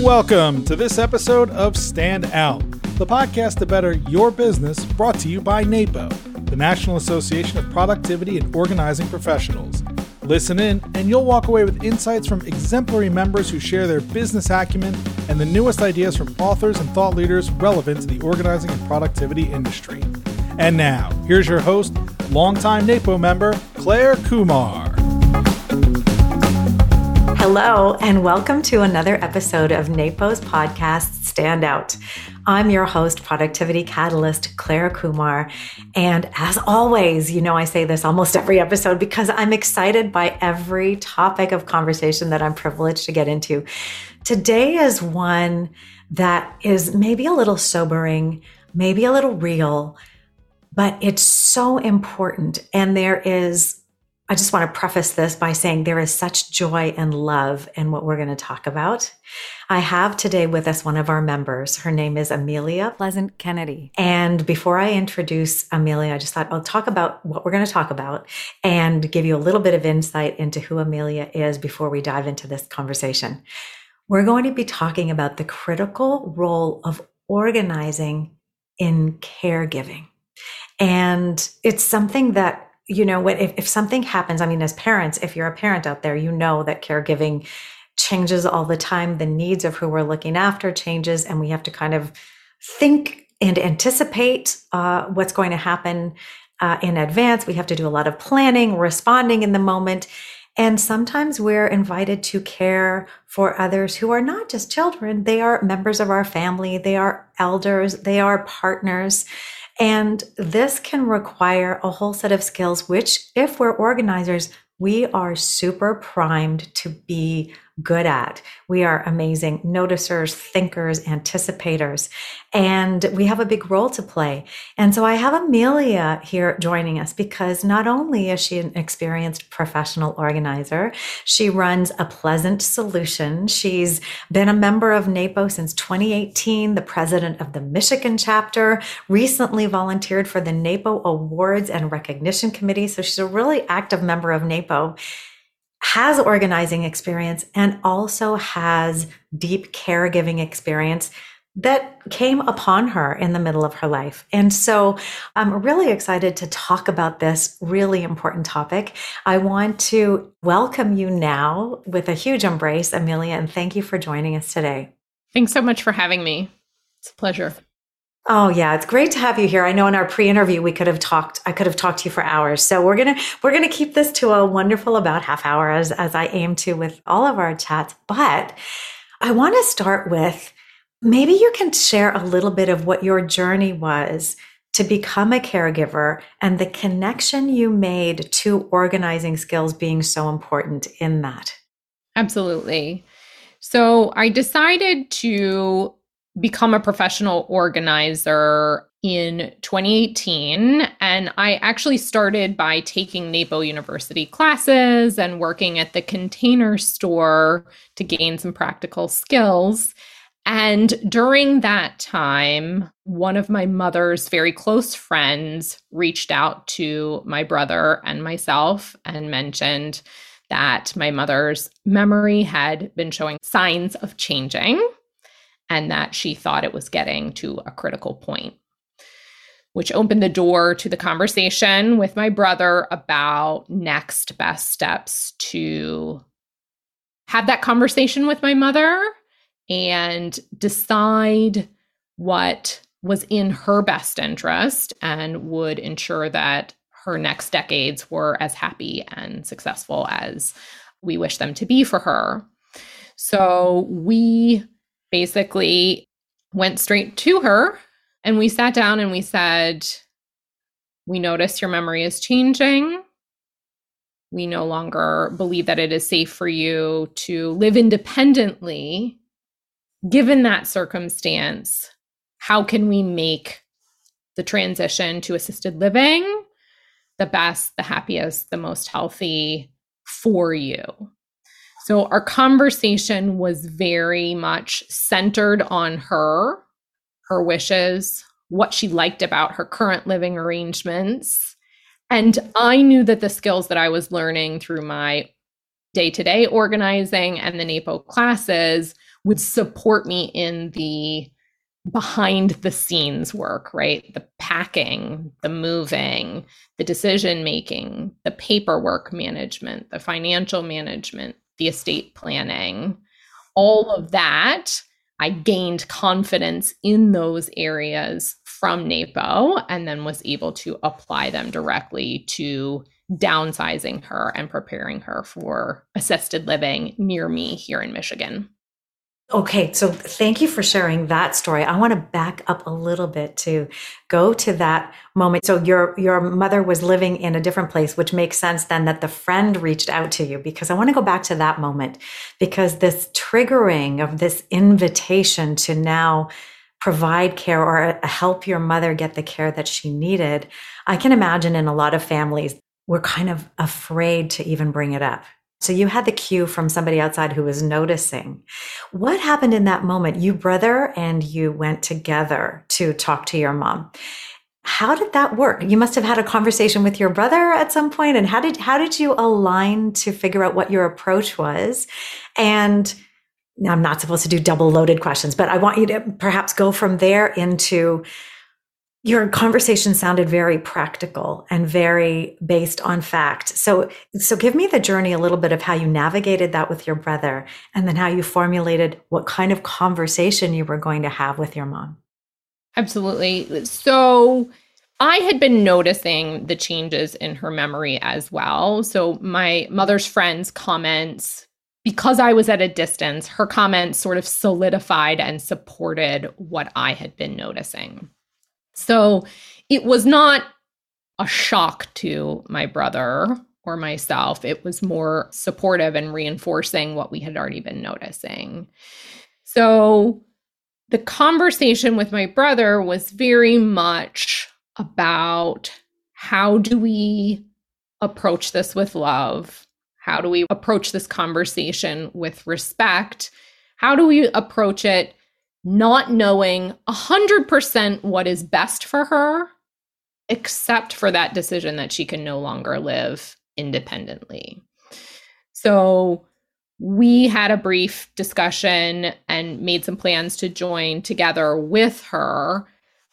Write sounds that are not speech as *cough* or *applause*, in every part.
Welcome to this episode of Stand Out, the podcast to better your business brought to you by NAPO, the National Association of Productivity and Organizing Professionals. Listen in, and you'll walk away with insights from exemplary members who share their business acumen and the newest ideas from authors and thought leaders relevant to the organizing and productivity industry. And now, here's your host, longtime NAPO member, Claire Kumar. Hello, and welcome to another episode of NAPO's podcast, Standout. I'm your host, Productivity Catalyst, Claire Kumar. And as always, you know, I say this almost every episode because I'm excited by every topic of conversation that I'm privileged to get into. Today is one that is maybe a little sobering, maybe a little real, but it's so important. And there is I just want to preface this by saying there is such joy and love in what we're going to talk about. I have today with us one of our members. Her name is Amelia Pleasant Kennedy. And before I introduce Amelia, I just thought I'll talk about what we're going to talk about and give you a little bit of insight into who Amelia is before we dive into this conversation. We're going to be talking about the critical role of organizing in caregiving. And it's something that you know, if, if something happens, I mean, as parents, if you're a parent out there, you know that caregiving changes all the time. The needs of who we're looking after changes, and we have to kind of think and anticipate uh, what's going to happen uh, in advance. We have to do a lot of planning, responding in the moment. And sometimes we're invited to care for others who are not just children, they are members of our family, they are elders, they are partners. And this can require a whole set of skills, which, if we're organizers, we are super primed to be good at. We are amazing noticers, thinkers, anticipators, and we have a big role to play. And so I have Amelia here joining us because not only is she an experienced professional organizer, she runs a pleasant solution. She's been a member of NAPO since 2018, the president of the Michigan chapter, recently volunteered for the NAPO Awards and Recognition Committee. So she's a really active member of NAPO has organizing experience and also has deep caregiving experience that came upon her in the middle of her life. And so I'm really excited to talk about this really important topic. I want to welcome you now with a huge embrace, Amelia, and thank you for joining us today. Thanks so much for having me. It's a pleasure. Oh yeah, it's great to have you here. I know in our pre-interview we could have talked I could have talked to you for hours. So we're going to we're going to keep this to a wonderful about half hour as as I aim to with all of our chats. But I want to start with maybe you can share a little bit of what your journey was to become a caregiver and the connection you made to organizing skills being so important in that. Absolutely. So I decided to become a professional organizer in 2018. And I actually started by taking NAPO University classes and working at the container store to gain some practical skills. And during that time, one of my mother's very close friends reached out to my brother and myself and mentioned that my mother's memory had been showing signs of changing and that she thought it was getting to a critical point, which opened the door to the conversation with my brother about next best steps to have that conversation with my mother and decide what was in her best interest and would ensure that her next decades were as happy and successful as we wish them to be for her. So we basically went straight to her and we sat down and we said, We notice your memory is changing. We no longer believe that it is safe for you to live independently. Given that circumstance, how can we make the transition to assisted living the best, the happiest, the most healthy for you? So our conversation was very much centered on her, her wishes, what she liked about her current living arrangements, And I knew that the skills that I was learning through my day to day organizing and the NAPO classes would support me in the behind the scenes work, right? The packing, the moving, the decision making, the paperwork management, the financial management, the estate planning, all of that. I gained confidence in those areas from NAPO and then was able to apply them directly to downsizing her and preparing her for assisted living near me here in Michigan. Okay, so thank you for sharing that story. I want to back up a little bit to go to that moment. So your your mother was living in a different place, which makes sense then that the friend reached out to you because I want to go back to that moment because this triggering of this invitation to now provide care or uh, help your mother get the care that she needed. I can imagine in a lot of families we're kind of afraid to even bring it up so you had the cue from somebody outside who was noticing. What happened in that moment? You brother and you went together to talk to your mom. How did that work? You must have had a conversation with your brother at some point and how did how did you align to figure out what your approach was? And I'm not supposed to do double loaded questions, but I want you to perhaps go from there into your conversation sounded very practical and very based on fact. So, so give me the journey a little bit of how you navigated that with your brother and then how you formulated what kind of conversation you were going to have with your mom. Absolutely. So, I had been noticing the changes in her memory as well. So, my mother's friends' comments, because I was at a distance, her comments sort of solidified and supported what I had been noticing. So it was not a shock to my brother or myself. It was more supportive and reinforcing what we had already been noticing. So the conversation with my brother was very much about how do we approach this with love? How do we approach this conversation with respect? How do we approach it not knowing 100% what is best for her, except for that decision that she can no longer live independently. So we had a brief discussion and made some plans to join together with her.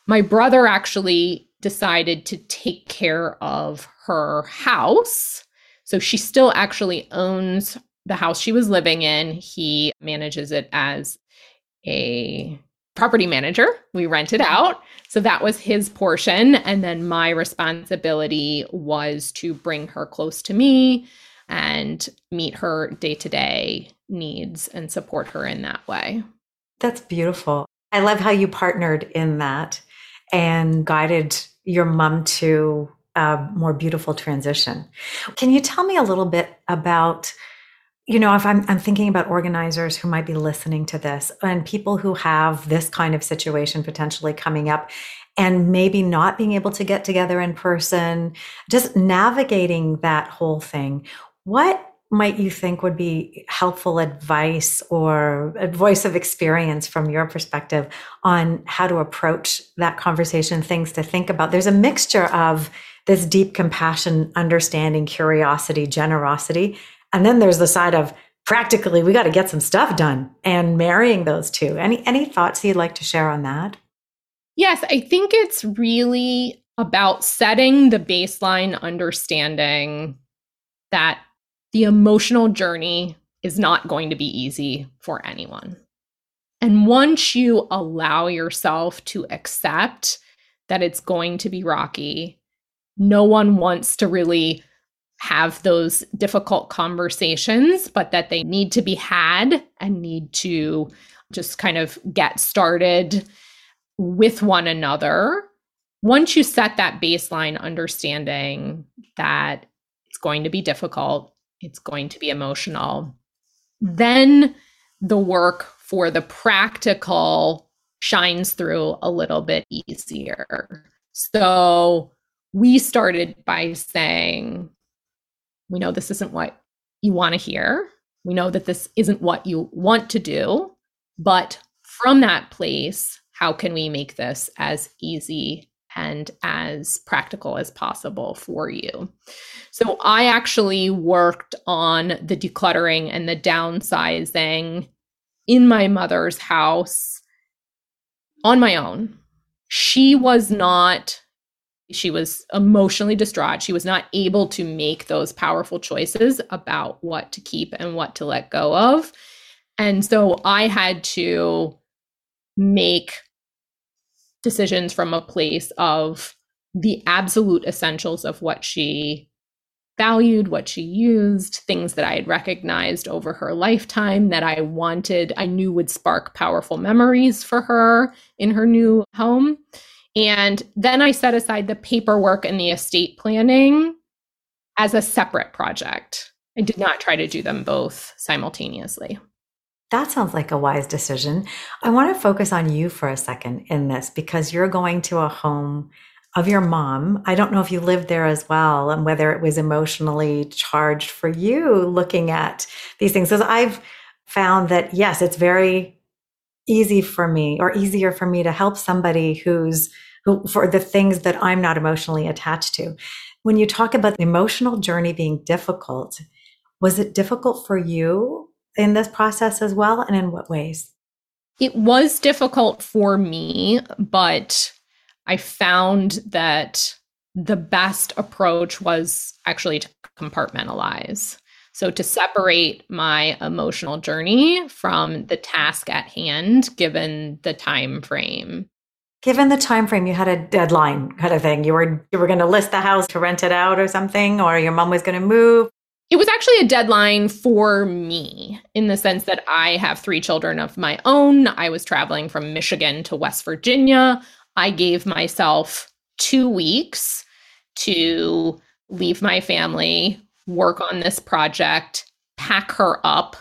My brother actually decided to take care of her house. So she still actually owns the house she was living in. He manages it as a property manager. We rented mm-hmm. out. So that was his portion. And then my responsibility was to bring her close to me and meet her day to day needs and support her in that way. That's beautiful. I love how you partnered in that and guided your mom to a more beautiful transition. Can you tell me a little bit about you know, if I'm, I'm thinking about organizers who might be listening to this and people who have this kind of situation potentially coming up and maybe not being able to get together in person, just navigating that whole thing, what might you think would be helpful advice or a voice of experience from your perspective on how to approach that conversation, things to think about? There's a mixture of this deep compassion, understanding, curiosity, generosity, and then there's the side of practically we got to get some stuff done and marrying those two. Any any thoughts you'd like to share on that? Yes, I think it's really about setting the baseline understanding that the emotional journey is not going to be easy for anyone. And once you allow yourself to accept that it's going to be rocky, no one wants to really have those difficult conversations, but that they need to be had and need to just kind of get started with one another. Once you set that baseline understanding that it's going to be difficult, it's going to be emotional, then the work for the practical shines through a little bit easier. So we started by saying, we know this isn't what you want to hear. We know that this isn't what you want to do. But from that place, how can we make this as easy and as practical as possible for you. So I actually worked on the decluttering and the downsizing in my mother's house on my own. She was not she was emotionally distraught. She was not able to make those powerful choices about what to keep and what to let go of. And so I had to make decisions from a place of the absolute essentials of what she valued, what she used, things that I had recognized over her lifetime that I wanted, I knew would spark powerful memories for her in her new home. And then I set aside the paperwork and the estate planning as a separate project. I did not try to do them both simultaneously. That sounds like a wise decision. I want to focus on you for a second in this because you're going to a home of your mom. I don't know if you lived there as well and whether it was emotionally charged for you looking at these things. Because I've found that, yes, it's very easy for me or easier for me to help somebody who's who, for the things that I'm not emotionally attached to. When you talk about the emotional journey being difficult, was it difficult for you in this process as well? And in what ways? It was difficult for me, but I found that the best approach was actually to compartmentalize. So to separate my emotional journey from the task at hand given the time frame given the time frame you had a deadline kind of thing you were you were going to list the house to rent it out or something or your mom was going to move it was actually a deadline for me in the sense that I have three children of my own. I was traveling from Michigan to West Virginia. I gave myself two weeks to leave my family, work on this project, pack her up,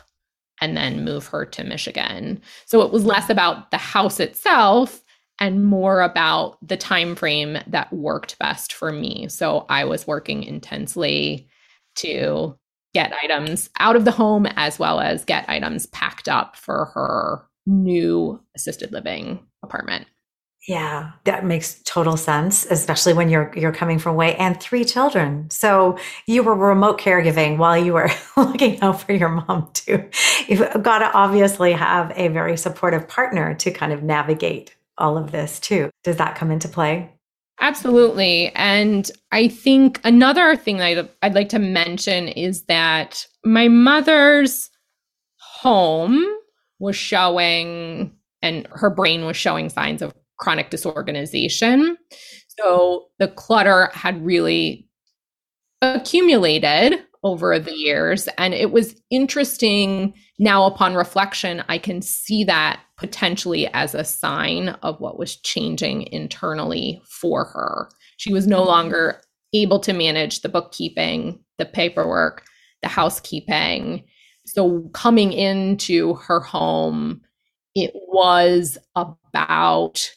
and then move her to Michigan. So it was less about the house itself and more about the time frame that worked best for me. So I was working intensely to get items out of the home as well as get items packed up for her new assisted living apartment. Yeah, that makes total sense, especially when you're you're coming from away and three children. So you were remote caregiving while you were *laughs* looking out for your mom too. You've got to obviously have a very supportive partner to kind of navigate all of this too. Does that come into play? Absolutely. And I think another thing that I'd like to mention is that my mother's home was showing, and her brain was showing signs of chronic disorganization. So the clutter had really accumulated over the years. And it was interesting now, upon reflection, I can see that potentially as a sign of what was changing internally for her. She was no longer able to manage the bookkeeping, the paperwork, the housekeeping. So, coming into her home, it was about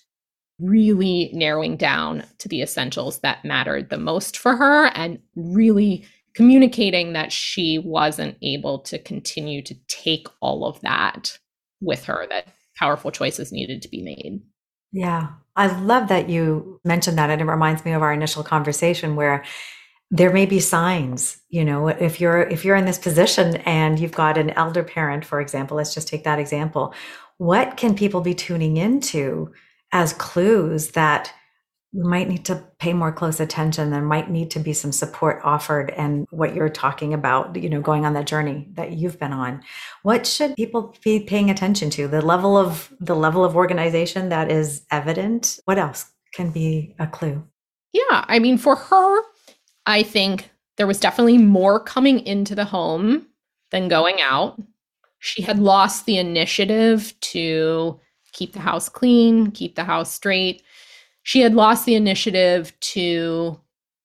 really narrowing down to the essentials that mattered the most for her and really communicating that she wasn't able to continue to take all of that with her, that powerful choices needed to be made. Yeah. I love that you mentioned that. And it reminds me of our initial conversation where there may be signs, you know, if you're if you're in this position and you've got an elder parent, for example, let's just take that example. What can people be tuning into as clues that we might need to pay more close attention. There might need to be some support offered. And what you're talking about, you know, going on that journey that you've been on, what should people be paying attention to? The level of the level of organization that is evident. What else can be a clue? Yeah, I mean, for her, I think there was definitely more coming into the home than going out. She had lost the initiative to keep the house clean, keep the house straight she had lost the initiative to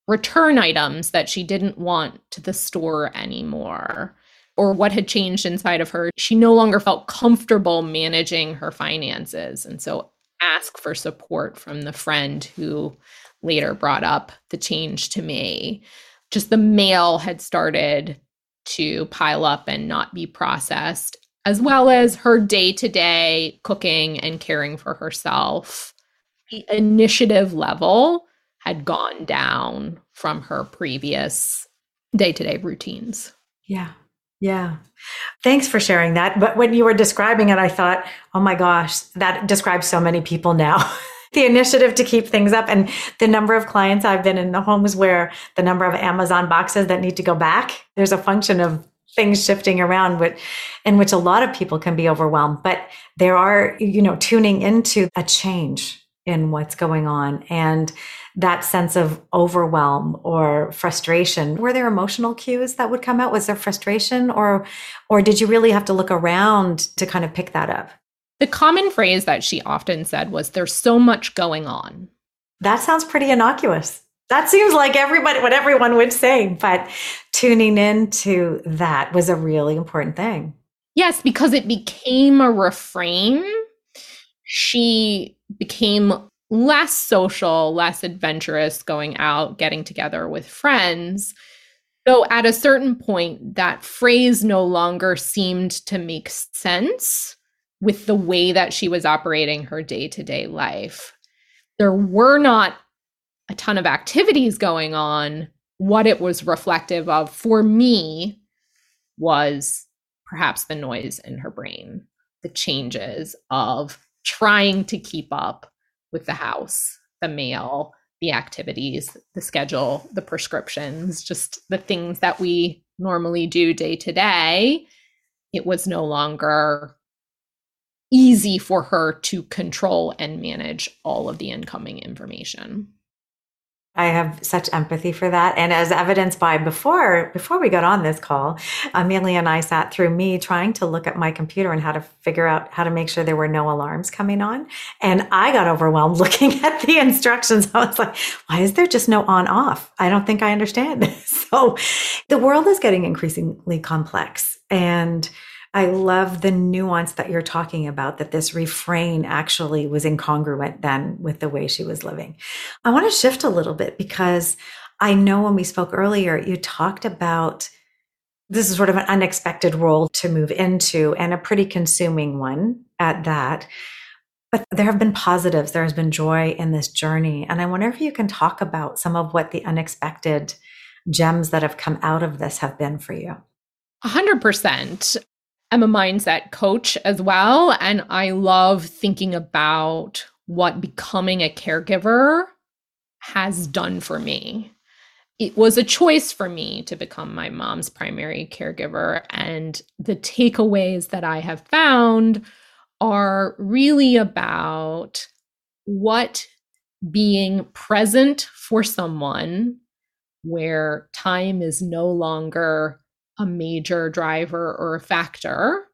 return items that she didn't want to the store anymore or what had changed inside of her. She no longer felt comfortable managing her finances. And so ask for support from the friend who later brought up the change to me. Just the mail had started to pile up and not be processed, as well as her day to day cooking and caring for herself the initiative level had gone down from her previous day to day routines. Yeah. Yeah. Thanks for sharing that. But when you were describing it, I thought, oh my gosh, that describes so many people now. *laughs* the initiative to keep things up and the number of clients I've been in the homes where the number of Amazon boxes that need to go back, there's a function of things shifting around but in which a lot of people can be overwhelmed but there are you know tuning into a change in what's going on and that sense of overwhelm or frustration. Were there emotional cues that would come out? Was there frustration or or did you really have to look around to kind of pick that up? The common phrase that she often said was there's so much going on. That sounds pretty innocuous. That seems like everybody what everyone would say but tuning into that was a really important thing. Yes because it became a refrain. She became less social less adventurous going out getting together with friends. Though at a certain point that phrase no longer seemed to make sense with the way that she was operating her day-to-day life. There were not a ton of activities going on, what it was reflective of for me was perhaps the noise in her brain, the changes of trying to keep up with the house, the mail, the activities, the schedule, the prescriptions, just the things that we normally do day to day. It was no longer easy for her to control and manage all of the incoming information. I have such empathy for that. And as evidenced by before, before we got on this call, Amelia and I sat through me trying to look at my computer and how to figure out how to make sure there were no alarms coming on. And I got overwhelmed *laughs* looking at the instructions. I was like, why is there just no on off? I don't think I understand. *laughs* so the world is getting increasingly complex and I love the nuance that you're talking about, that this refrain actually was incongruent then with the way she was living. I want to shift a little bit because I know when we spoke earlier, you talked about this is sort of an unexpected role to move into and a pretty consuming one at that. But there have been positives, there has been joy in this journey. And I wonder if you can talk about some of what the unexpected gems that have come out of this have been for you. 100%. I'm a mindset coach as well. And I love thinking about what becoming a caregiver has done for me. It was a choice for me to become my mom's primary caregiver. And the takeaways that I have found are really about what being present for someone where time is no longer a major driver or a factor.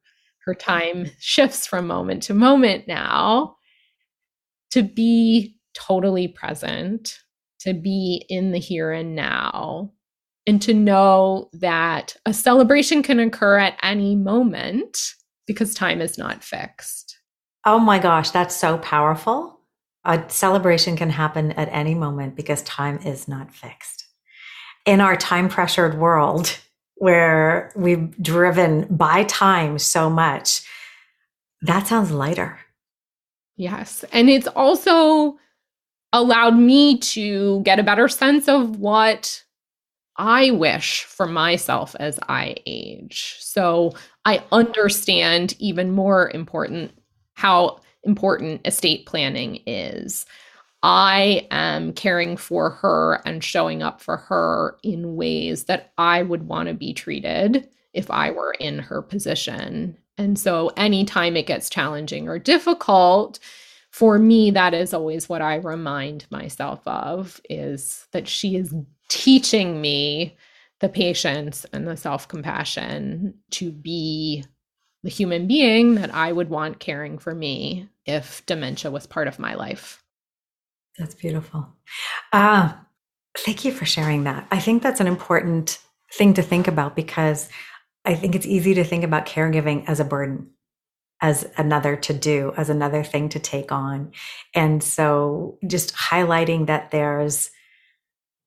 Her time mm-hmm. shifts from moment to moment now to be totally present, to be in the here and now, and to know that a celebration can occur at any moment because time is not fixed. Oh my gosh, that's so powerful. A celebration can happen at any moment because time is not fixed. In our time pressured world, where we've driven by time so much, that sounds lighter. Yes. And it's also allowed me to get a better sense of what I wish for myself as I age. So I understand even more important how important estate planning is. I am caring for her and showing up for her in ways that I would want to be treated if I were in her position. And so anytime it gets challenging or difficult, for me that is always what I remind myself of is that she is teaching me the patience and the self-compassion to be the human being that I would want caring for me if dementia was part of my life. That's beautiful. Uh, thank you for sharing that. I think that's an important thing to think about because I think it's easy to think about caregiving as a burden, as another to do, as another thing to take on. And so just highlighting that there's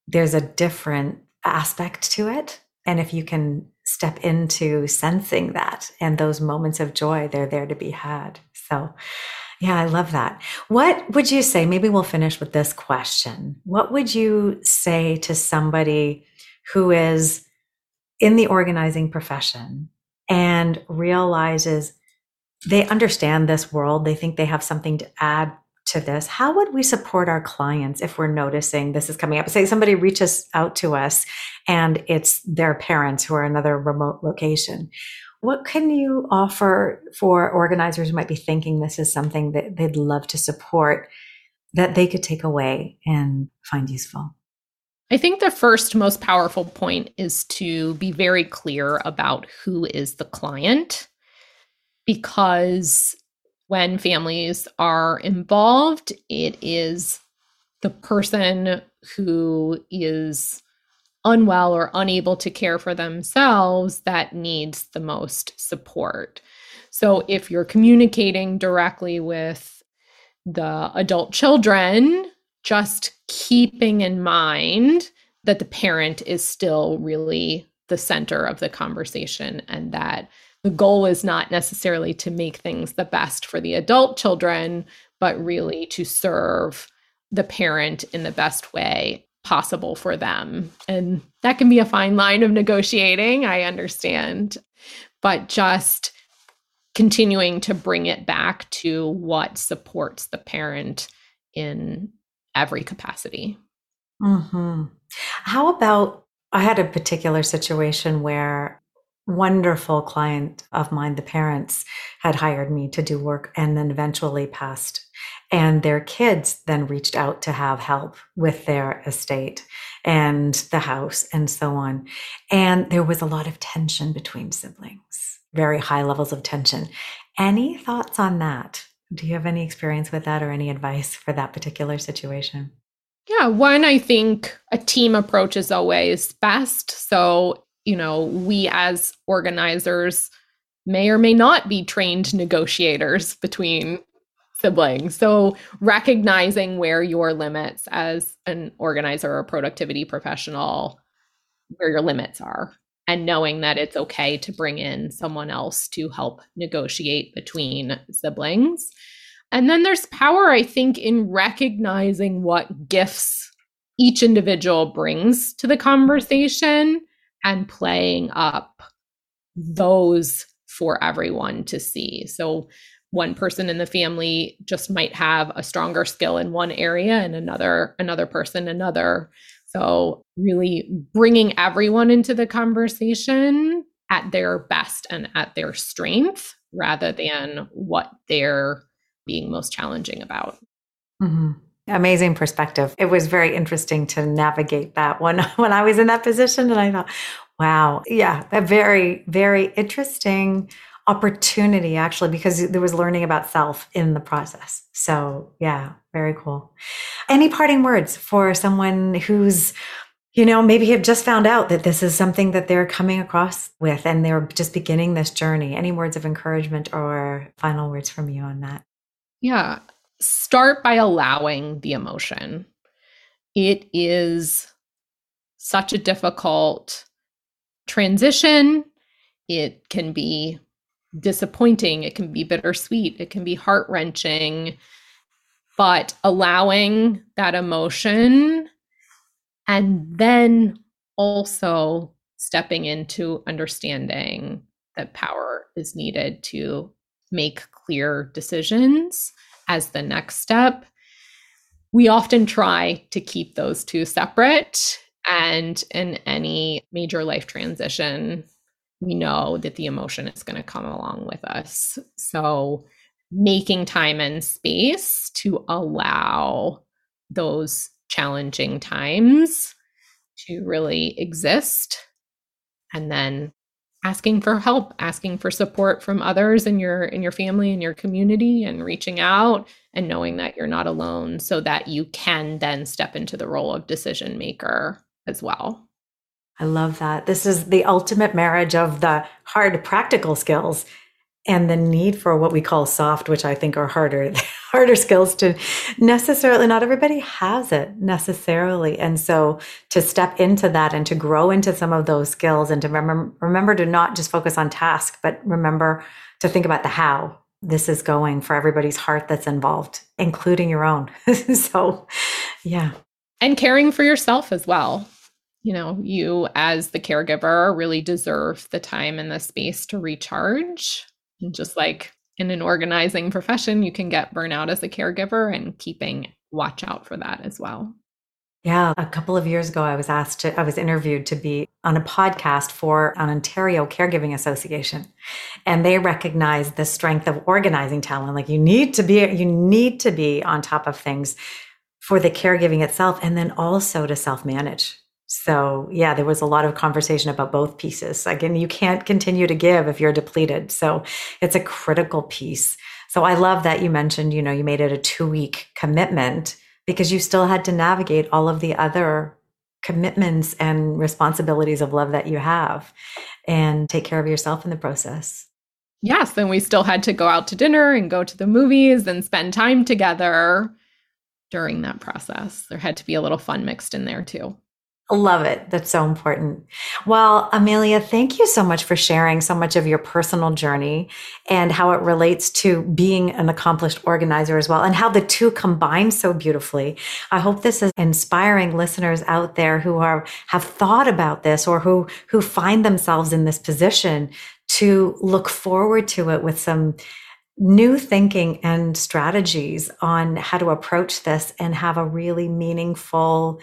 there's a different aspect to it. And if you can step into sensing that and those moments of joy, they're there to be had. So Yeah, I love that. What would you say? Maybe we'll finish with this question. What would you say to somebody who is in the organizing profession and realizes they understand this world, they think they have something to add to this? How would we support our clients if we're noticing this is coming up? Say somebody reaches out to us and it's their parents who are in another remote location. What can you offer for organizers who might be thinking this is something that they'd love to support that they could take away and find useful? I think the first most powerful point is to be very clear about who is the client because when families are involved, it is the person who is unwell or unable to care for themselves that needs the most support. So if you're communicating directly with the adult children, just keeping in mind that the parent is still really the center of the conversation and that the goal is not necessarily to make things the best for the adult children, but really to serve the parent in the best way possible for them. And that can be a fine line of negotiating, I understand, but just continuing to bring it back to what supports the parent in every capacity. Mm-hmm. How about I had a particular situation where wonderful client of mine, the parents had hired me to do work and then eventually passed and their kids then reached out to have help with their estate and the house and so on. And there was a lot of tension between siblings, very high levels of tension. Any thoughts on that? Do you have any experience with that or any advice for that particular situation? Yeah, one, I think a team approach is always best. So, you know, we as organizers may or may not be trained negotiators between siblings. So recognizing where your limits as an organizer or productivity professional, where your limits are, and knowing that it's okay to bring in someone else to help negotiate between siblings. And then there's power, I think, in recognizing what gifts each individual brings to the conversation and playing up those for everyone to see. So one person in the family just might have a stronger skill in one area and another another person another. So really bringing everyone into the conversation at their best and at their strength rather than what they're being most challenging about. Mm-hmm. amazing perspective. It was very interesting to navigate that when *laughs* when i was in that position and i thought wow. Yeah a very very interesting opportunity actually because there was learning about self in the process. So, yeah, very cool. Any parting words for someone who's you know, maybe have just found out that this is something that they're coming across with and they're just beginning this journey. Any words of encouragement or final words from you on that? Yeah. Start by allowing the emotion. It is such a difficult transition. It can be disappointing, it can be bittersweet, it can be heart wrenching, but allowing that emotion and then also stepping into understanding that power is needed to make clear decisions as the next step. We often try to keep those two separate. And in any major life transition, we know that the emotion is going to come along with us. So, making time and space to allow those challenging times to really exist and then asking for help asking for support from others in your in your family and your community and reaching out and knowing that you're not alone so that you can then step into the role of decision maker as well I love that. This is the ultimate marriage of the hard practical skills and the need for what we call soft, which I think are harder, *laughs* harder skills to necessarily, not everybody has it necessarily. And so to step into that and to grow into some of those skills and to remember, remember to not just focus on task, but remember to think about the how this is going for everybody's heart that's involved, including your own. *laughs* so, yeah. And caring for yourself as well. You know, you as the caregiver really deserve the time and the space to recharge. And just like in an organizing profession, you can get burnout as a caregiver and keeping watch out for that as well. Yeah, a couple of years ago, I was asked to, I was interviewed to be on a podcast for an Ontario Caregiving Association. And they recognize the strength of organizing talent. Like you need to be, you need to be on top of things for the caregiving itself and then also to self manage. So, yeah, there was a lot of conversation about both pieces. Again, you can't continue to give if you're depleted. So, it's a critical piece. So, I love that you mentioned, you know, you made it a two week commitment because you still had to navigate all of the other commitments and responsibilities of love that you have and take care of yourself in the process. Yes, and we still had to go out to dinner and go to the movies and spend time together during that process. There had to be a little fun mixed in there too. Love it. That's so important. Well, Amelia, thank you so much for sharing so much of your personal journey and how it relates to being an accomplished organizer as well, and how the two combine so beautifully. I hope this is inspiring listeners out there who are have thought about this or who who find themselves in this position to look forward to it with some new thinking and strategies on how to approach this and have a really meaningful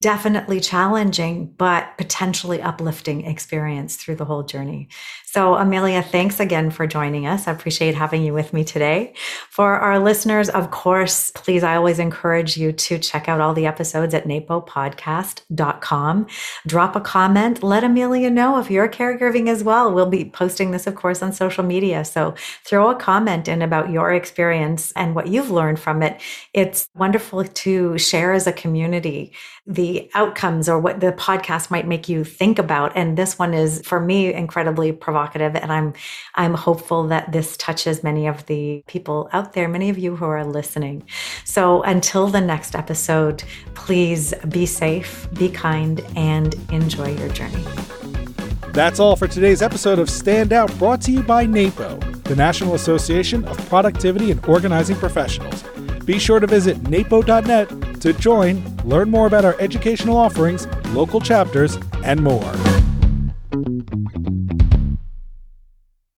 definitely challenging, but potentially uplifting experience through the whole journey. So, Amelia, thanks again for joining us. I appreciate having you with me today. For our listeners, of course, please, I always encourage you to check out all the episodes at napopodcast.com. Drop a comment. Let Amelia know if you're caregiving as well. We'll be posting this, of course, on social media. So, throw a comment in about your experience and what you've learned from it. It's wonderful to share as a community the outcomes or what the podcast might make you think about. And this one is for me incredibly provocative. And I'm I'm hopeful that this touches many of the people out there, many of you who are listening. So until the next episode, please be safe, be kind, and enjoy your journey. That's all for today's episode of Stand Out, brought to you by NAPO, the National Association of Productivity and Organizing Professionals. Be sure to visit napo.net to join, learn more about our educational offerings, local chapters, and more.